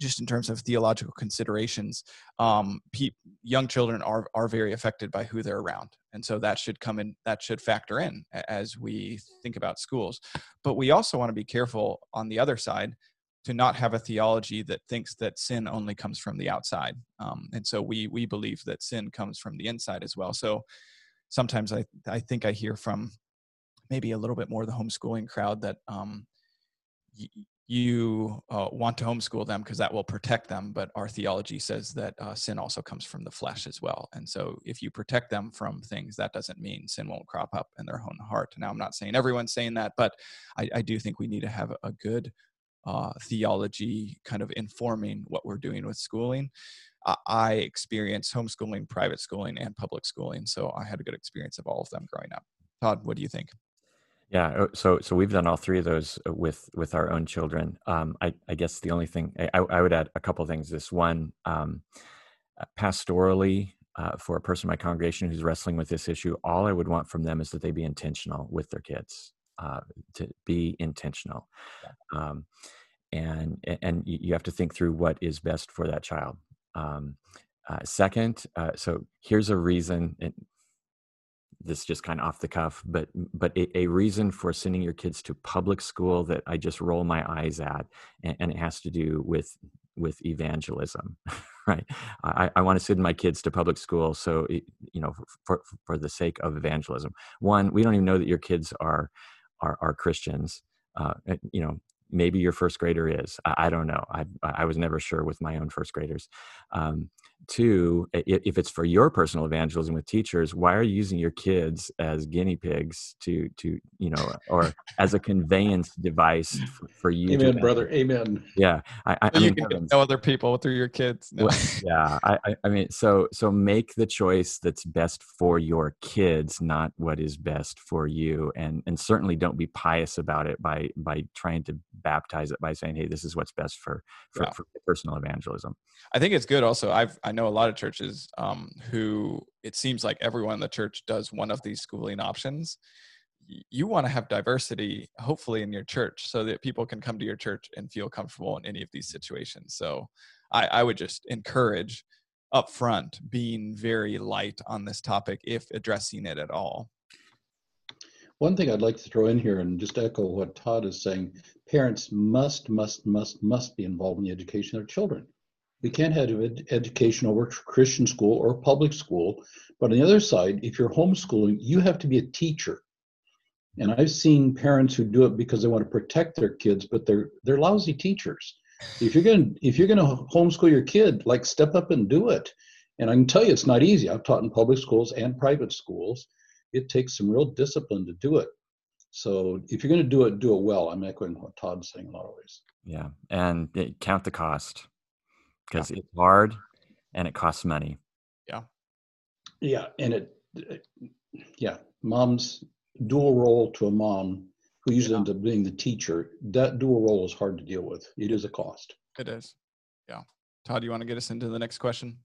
just in terms of theological considerations, um, pe- young children are are very affected by who they're around, and so that should come in. That should factor in as we think about schools. But we also want to be careful on the other side to not have a theology that thinks that sin only comes from the outside, um, and so we we believe that sin comes from the inside as well. So sometimes I I think I hear from maybe a little bit more the homeschooling crowd that um, y- you uh, want to homeschool them because that will protect them but our theology says that uh, sin also comes from the flesh as well and so if you protect them from things that doesn't mean sin won't crop up in their own heart now i'm not saying everyone's saying that but i, I do think we need to have a good uh, theology kind of informing what we're doing with schooling I experienced homeschooling, private schooling, and public schooling. So I had a good experience of all of them growing up. Todd, what do you think? Yeah, uh, so so we've done all three of those uh, with with our own children. Um, I, I guess the only thing I, I would add a couple things. This one, um, uh, pastorally, uh, for a person in my congregation who's wrestling with this issue, all I would want from them is that they be intentional with their kids, uh, to be intentional, um, and and you have to think through what is best for that child. Um, uh, second, so here's a reason. And this just kind of off the cuff, but but a, a, reason for sending your kids to public school that I just roll my eyes at, and, and it has to do with with evangelism. right? I, I want to send my kids to public school so you know for, for the sake of evangelism. One we don't even know that your kids are are, are christians uh, you know maybe your first grader is i, I don't know. I, I was never sure with my own first graders. Um, two if it's for your personal evangelism with teachers why are you using your kids as guinea pigs to to you know or as a conveyance device for, for you amen to, brother amen yeah i, I, you mean, can heavens. know other people through your kids no. well, yeah I, I mean so so make the choice that's best for your kids not what is best for you and and certainly don't be pious about it by by trying to baptize it by saying hey this is what's best for for, yeah. for personal evangelism i think it's good also i've i know a lot of churches um, who it seems like everyone in the church does one of these schooling options. You want to have diversity, hopefully, in your church so that people can come to your church and feel comfortable in any of these situations. So I, I would just encourage upfront being very light on this topic if addressing it at all. One thing I'd like to throw in here and just echo what Todd is saying parents must, must, must, must be involved in the education of their children. We can't have ed- education over Christian school or public school. But on the other side, if you're homeschooling, you have to be a teacher. And I've seen parents who do it because they want to protect their kids, but they're they're lousy teachers. If you're gonna if you're gonna homeschool your kid, like step up and do it. And I can tell you, it's not easy. I've taught in public schools and private schools. It takes some real discipline to do it. So if you're going to do it, do it well. I'm echoing what Todd's saying a lot of ways. Yeah, and eh, count the cost because yeah. it's hard and it costs money. Yeah. Yeah, and it, yeah, mom's dual role to a mom who usually yeah. ends up being the teacher. That dual role is hard to deal with. It is a cost. It is. Yeah. Todd, do you want to get us into the next question?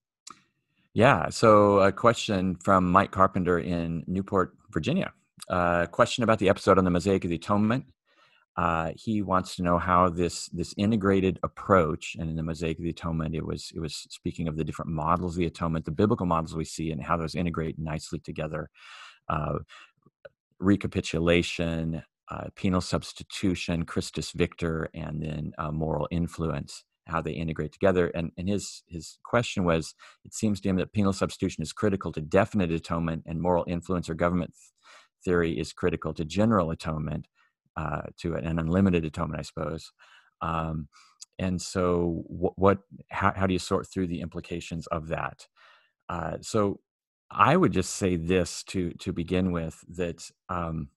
Yeah. So a question from Mike Carpenter in Newport, Virginia. A uh, question about the episode on the Mosaic of the Atonement. Uh, he wants to know how this this integrated approach, and in the Mosaic of the Atonement, it was it was speaking of the different models of the atonement, the biblical models we see, and how those integrate nicely together. Uh, recapitulation, uh, penal substitution, Christus Victor, and then uh, moral influence how they integrate together. And, and his his question was, it seems to him that penal substitution is critical to definite atonement, and moral influence or government theory is critical to general atonement uh, to an unlimited atonement, I suppose. Um, and so, what, what how, how, do you sort through the implications of that? Uh, so, I would just say this to to begin with that um,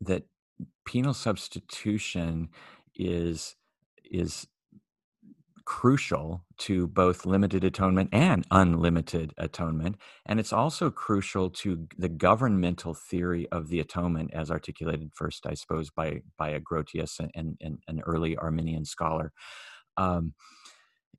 that penal substitution is is crucial to both limited atonement and unlimited atonement. And it's also crucial to the governmental theory of the atonement, as articulated first, I suppose, by, by a Grotius and, and, an early Arminian scholar. Um,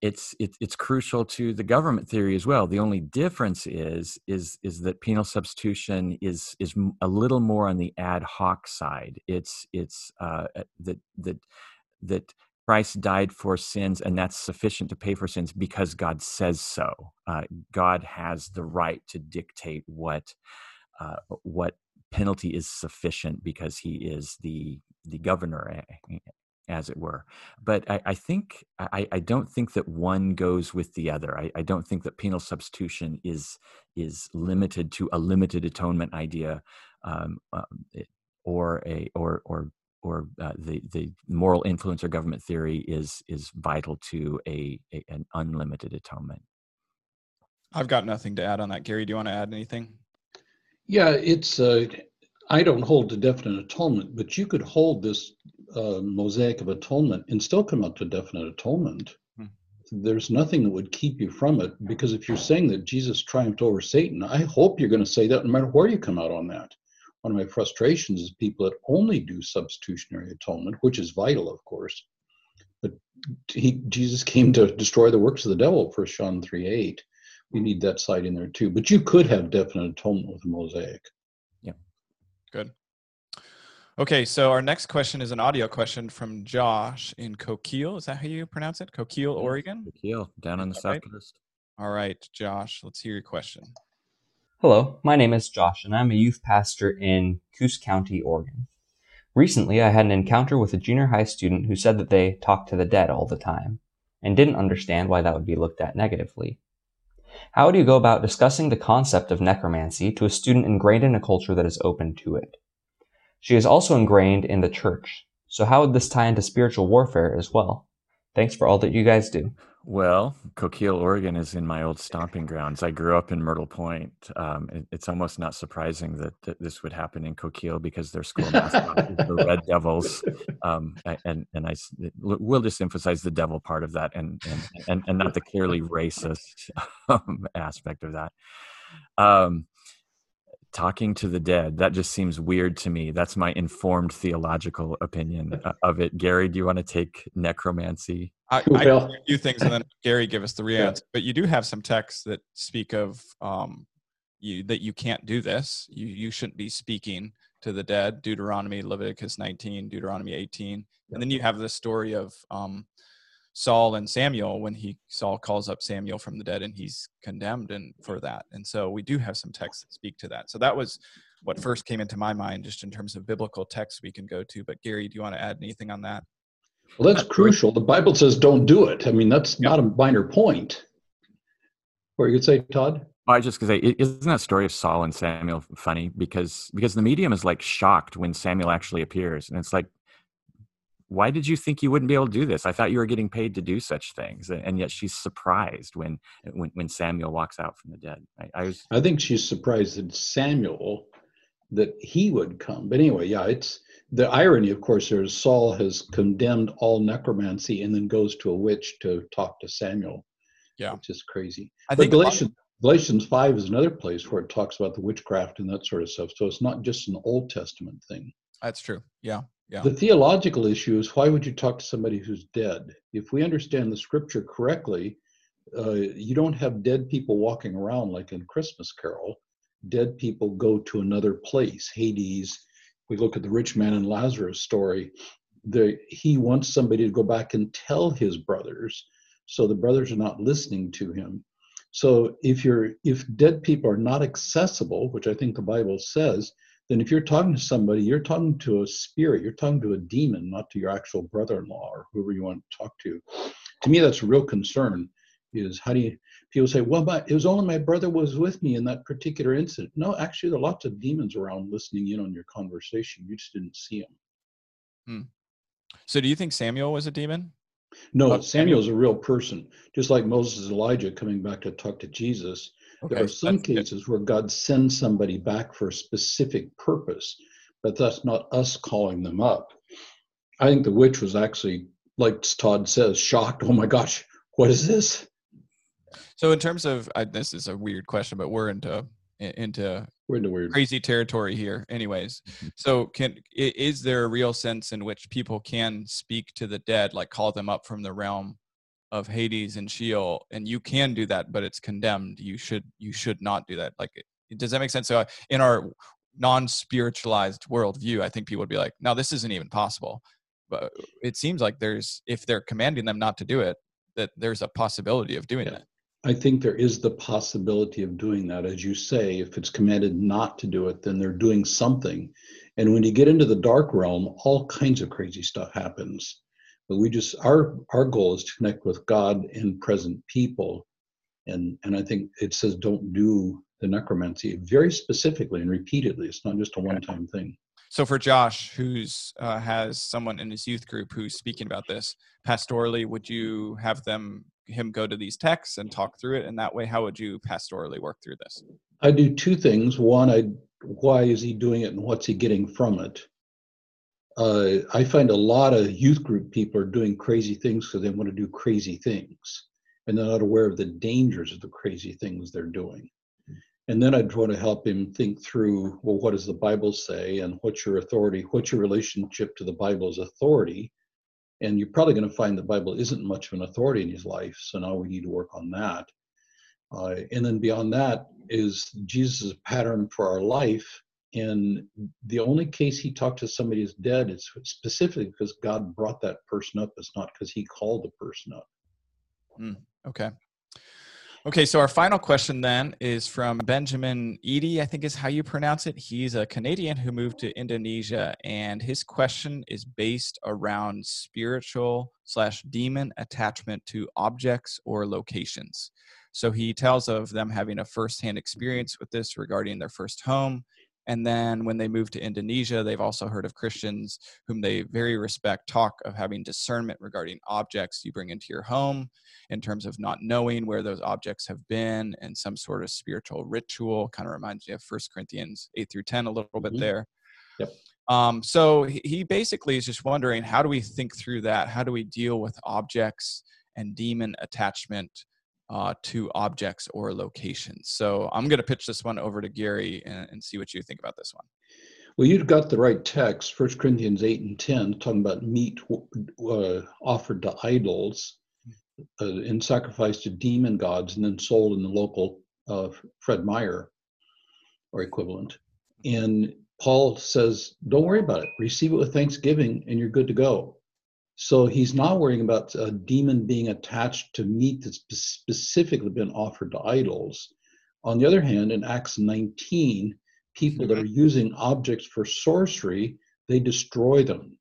it's it, it's crucial to the government theory as well. The only difference is is is that penal substitution is is a little more on the ad hoc side. It's it's uh, that that that Christ died for sins, and that's sufficient to pay for sins because God says so. Uh, God has the right to dictate what uh, what penalty is sufficient because He is the the governor, as it were. But I, I think I, I, don't think that one goes with the other. I, I, don't think that penal substitution is is limited to a limited atonement idea, um, uh, or a or or or uh, the the moral influence or government theory is is vital to a, a, an unlimited atonement. I've got nothing to add on that. Gary, do you want to add anything? Yeah, it's uh, I don't hold to definite atonement, but you could hold this uh, mosaic of atonement and still come up to definite atonement. Hmm. There's nothing that would keep you from it because if you're saying that Jesus triumphed over Satan, I hope you're going to say that no matter where you come out on that one of my frustrations is people that only do substitutionary atonement, which is vital, of course. But he, Jesus came to destroy the works of the devil, First John 3 8. We need that side in there too. But you could have definite atonement with a mosaic. Yeah. Good. Okay, so our next question is an audio question from Josh in Coquille. Is that how you pronounce it? Coquille, Oregon? Coquille, down on the south coast. All right, Josh, let's hear your question. Hello, my name is Josh, and I'm a youth pastor in Coos County, Oregon. Recently, I had an encounter with a junior high student who said that they talk to the dead all the time. and didn't understand why that would be looked at negatively. How do you go about discussing the concept of necromancy to a student ingrained in a culture that is open to it? She is also ingrained in the church, so how would this tie into spiritual warfare as well? Thanks for all that you guys do. Well, Coquille, Oregon is in my old stomping grounds. I grew up in Myrtle Point. Um, it, it's almost not surprising that, that, this would happen in Coquille because their school mascot is the Red Devils. Um, and and I will just emphasize the devil part of that, and and and, and not the clearly racist um, aspect of that. Um, talking to the dead that just seems weird to me that's my informed theological opinion of it gary do you want to take necromancy i, I a few things and then gary give us the real yeah. but you do have some texts that speak of um you that you can't do this you you shouldn't be speaking to the dead deuteronomy leviticus 19 deuteronomy 18 and then you have the story of um Saul and Samuel when he Saul calls up Samuel from the dead and he's condemned and for that. And so we do have some texts that speak to that. So that was what first came into my mind just in terms of biblical texts we can go to. But Gary, do you want to add anything on that? Well, that's crucial. The Bible says don't do it. I mean, that's not a minor point. What you could say, Todd? I was just gonna say, isn't that story of Saul and Samuel funny? Because because the medium is like shocked when Samuel actually appears, and it's like, why did you think you wouldn't be able to do this? I thought you were getting paid to do such things. And yet she's surprised when when, when Samuel walks out from the dead. I, I was I think she's surprised that Samuel that he would come. But anyway, yeah, it's the irony, of course, there is Saul has condemned all necromancy and then goes to a witch to talk to Samuel. Yeah. Which is crazy. I but think Galatians Galatians 5 is another place where it talks about the witchcraft and that sort of stuff. So it's not just an Old Testament thing. That's true. Yeah. Yeah. The theological issue is why would you talk to somebody who's dead? If we understand the scripture correctly, uh, you don't have dead people walking around like in Christmas Carol. Dead people go to another place, Hades. We look at the rich man and Lazarus story. The, he wants somebody to go back and tell his brothers, so the brothers are not listening to him. So if you're if dead people are not accessible, which I think the Bible says, then if you're talking to somebody, you're talking to a spirit, you're talking to a demon, not to your actual brother-in-law or whoever you want to talk to. To me, that's a real concern. Is how do you people say, well, but it was only my brother was with me in that particular incident. No, actually, there are lots of demons around listening in on your conversation. You just didn't see them. Hmm. So, do you think Samuel was a demon? No, oh, Samuel's a real person. Just like Moses Elijah coming back to talk to Jesus, Okay. There are some cases good. where God sends somebody back for a specific purpose, but that's not us calling them up. I think the witch was actually, like Todd says, shocked. Oh my gosh, what is this? So, in terms of uh, this is a weird question, but we're into into we're into weird crazy territory here. Anyways, mm-hmm. so can is there a real sense in which people can speak to the dead, like call them up from the realm of Hades and Sheol, and you can do that, but it's condemned. You should you should not do that. Like, does that make sense? So, uh, in our non-spiritualized worldview, I think people would be like, "No, this isn't even possible." But it seems like there's, if they're commanding them not to do it, that there's a possibility of doing yeah. that. I think there is the possibility of doing that. As you say, if it's commanded not to do it, then they're doing something. And when you get into the dark realm, all kinds of crazy stuff happens. But we just our our goal is to connect with God and present people, and and I think it says don't do the necromancy very specifically and repeatedly. It's not just a one time thing. So for Josh, who's uh, has someone in his youth group who's speaking about this pastorally, would you have them him go to these texts and talk through it? And that way, how would you pastorally work through this? I do two things. One, I why is he doing it and what's he getting from it? uh, I find a lot of youth group people are doing crazy things because they want to do crazy things, and they're not aware of the dangers of the crazy things they're doing. And then I'd want to help him think through, well, what does the Bible say, and what's your authority? What's your relationship to the Bible's authority? And you're probably going to find the Bible isn't much of an authority in his life, so now we need to work on that. Uh, and then beyond that is Jesus' pattern for our life and the only case he talked to somebody is dead is specifically because God brought that person up. It's not because he called the person up. Mm, okay. Okay, so our final question then is from Benjamin Eady, I think is how you pronounce it. He's a Canadian who moved to Indonesia, and his question is based around spiritual slash demon attachment to objects or locations. So he tells of them having a firsthand experience with this regarding their first home and then when they move to Indonesia, they've also heard of Christians whom they very respect talk of having discernment regarding objects you bring into your home in terms of not knowing where those objects have been and some sort of spiritual ritual. Kind of reminds me of First Corinthians 8 through 10 a little bit mm-hmm. there. Yep. Um, so he basically is just wondering how do we think through that? How do we deal with objects and demon attachment uh, to objects or locations. So I'm going to pitch this one over to Gary and, and, see what you think about this one. Well, you've got the right text, 1 Corinthians 8 and 10, talking about meat uh, offered to idols uh, in sacrifice to demon gods and then sold in the local uh, Fred Meyer or equivalent. And Paul says, don't worry about it. Receive it with thanksgiving and you're good to go. So he's not worrying about a demon being attached to meat that's specifically been offered to idols. On the other hand, in Acts 19, people that mm-hmm. are using objects for sorcery, they destroy them.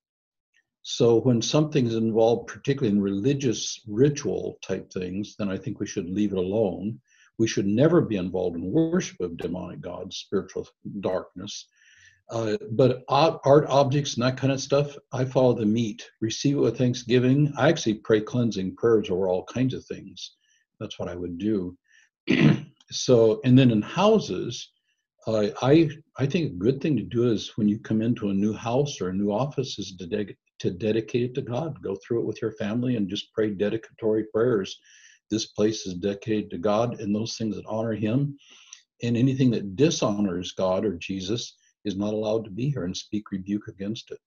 So when something's involved, particularly in religious ritual type things, then I think we should leave it alone. We should never be involved in worship of demonic gods, spiritual darkness. Uh, but art objects and that kind of stuff, I follow the meat. Receive it with thanksgiving. I actually pray cleansing prayers over all kinds of things. That's what I would do. so, and then in houses, uh, I I think a good thing to do is when you come into a new house or a new office is to, de- to dedicate it to God. Go through it with your family and just pray dedicatory prayers. This place is dedicated to God and those things that honor Him, and anything that dishonors God or Jesus is not allowed to be here and speak rebuke against it.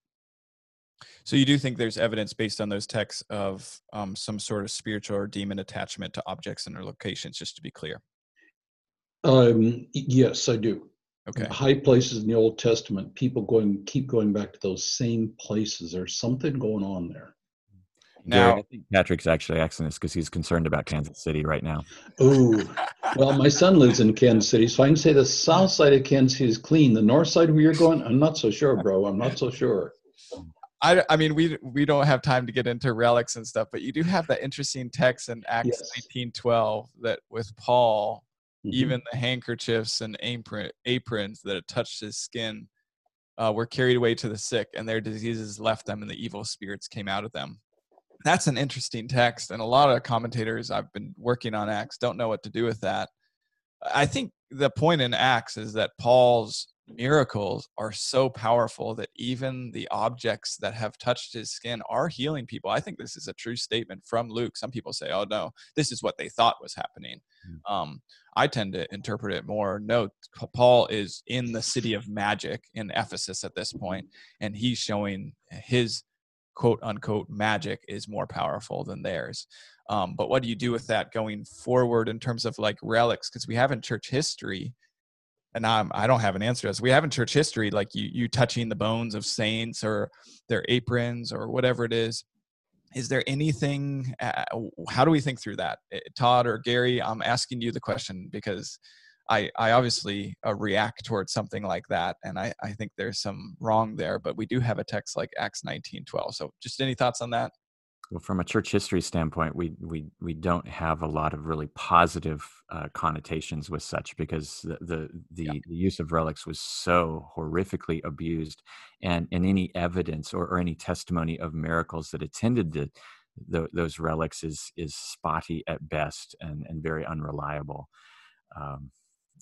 So you do think there's evidence based on those texts of um, some sort of spiritual or demon attachment to objects and their locations, just to be clear. Um, yes, I do. Okay. High places in the Old Testament, people going keep going back to those same places. There's something going on there. Now, I think Patrick's actually asking this because he's concerned about Kansas City right now. Ooh, well, my son lives in Kansas City, so I can say the south side of Kansas City is clean. The north side where you're going, I'm not so sure, bro. I'm not so sure. I, I mean, we we don't have time to get into relics and stuff, but you do have that interesting text in Acts yes. 19:12 that with Paul, mm-hmm. even the handkerchiefs and apron, aprons that had touched his skin uh, were carried away to the sick, and their diseases left them, and the evil spirits came out of them that's an interesting text and a lot of commentators i've been working on acts don't know what to do with that. I think the point in acts is that paul's miracles are so powerful that even the objects that have touched his skin are healing people. I think this is a true statement from luke. Some people say oh no this is what they thought was happening. Mm. um, i tend to interpret it more no paul is in the city of magic in ephesus at this point and he's showing his quote unquote magic is more powerful than theirs. Um, but what do you do with that going forward in terms of like relics? Because we have in church history, and I'm, I don't have an answer to this. We have in church history like you you touching the bones of saints or their aprons or whatever it is. Is there anything? Uh, how do we think through that, eh, Todd or Gary? I'm asking you the question because I, I obviously uh, react towards something like that, and I, I think there's some wrong there. But we do have a text like Acts 19:12. So, just any thoughts on that? Well, from a church history standpoint, we we we don't have a lot of really positive uh, connotations with such because the the, the, yeah. the, use of relics was so horrifically abused, and and any evidence or, or any testimony of miracles that attended the, the, those relics is is spotty at best and and very unreliable. Um,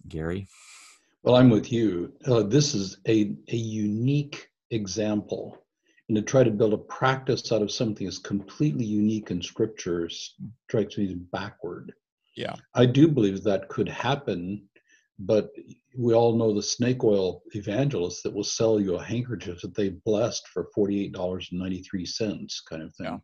Gary? Well, I'm with you. Uh, this is a, a unique example. And to try to build a practice out of something that's completely unique in scripture strikes me as backward. Yeah. I do believe that could happen, but we all know the snake oil evangelists that will sell you a handkerchief that they blessed for $48.93 kind of thing. Yeah.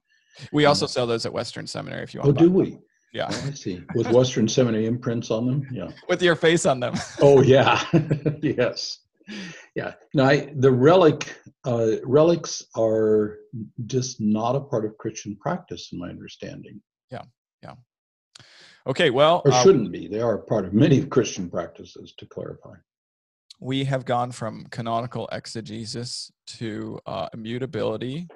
We also sell those at Western Seminary if you want. Oh, do we? Yeah. Oh, I see. With Western Seminary imprints on them. Yeah. With your face on them. oh yeah. yes. Yeah. Now I, the relic uh, relics are just not a part of Christian practice, in my understanding. Yeah. Yeah. Okay, well, or uh, shouldn't be. They are part of many Christian practices, to clarify. we have gone from canonical exegesis to uh, immutability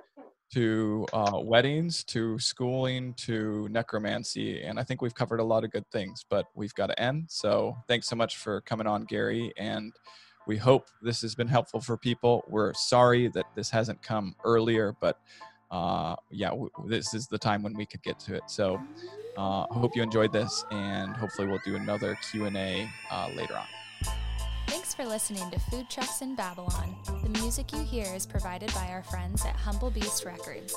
to uh, weddings to schooling to necromancy and i think we've covered a lot of good things but we've got to end so thanks so much for coming on gary and we hope this has been helpful for people. We're sorry that this hasn't come earlier but uh, yeah w- this is the time when we could get to it so uh, i hope you enjoyed this and hopefully we'll do another q&a uh, later on Thanks for listening to Food Trucks in Babylon. The music you hear is provided by our friends at Humble Beast Records.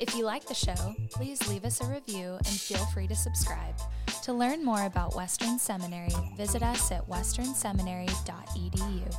If you like the show, please leave us a review and feel free to subscribe. To learn more about Western Seminary, visit us at westernseminary.edu.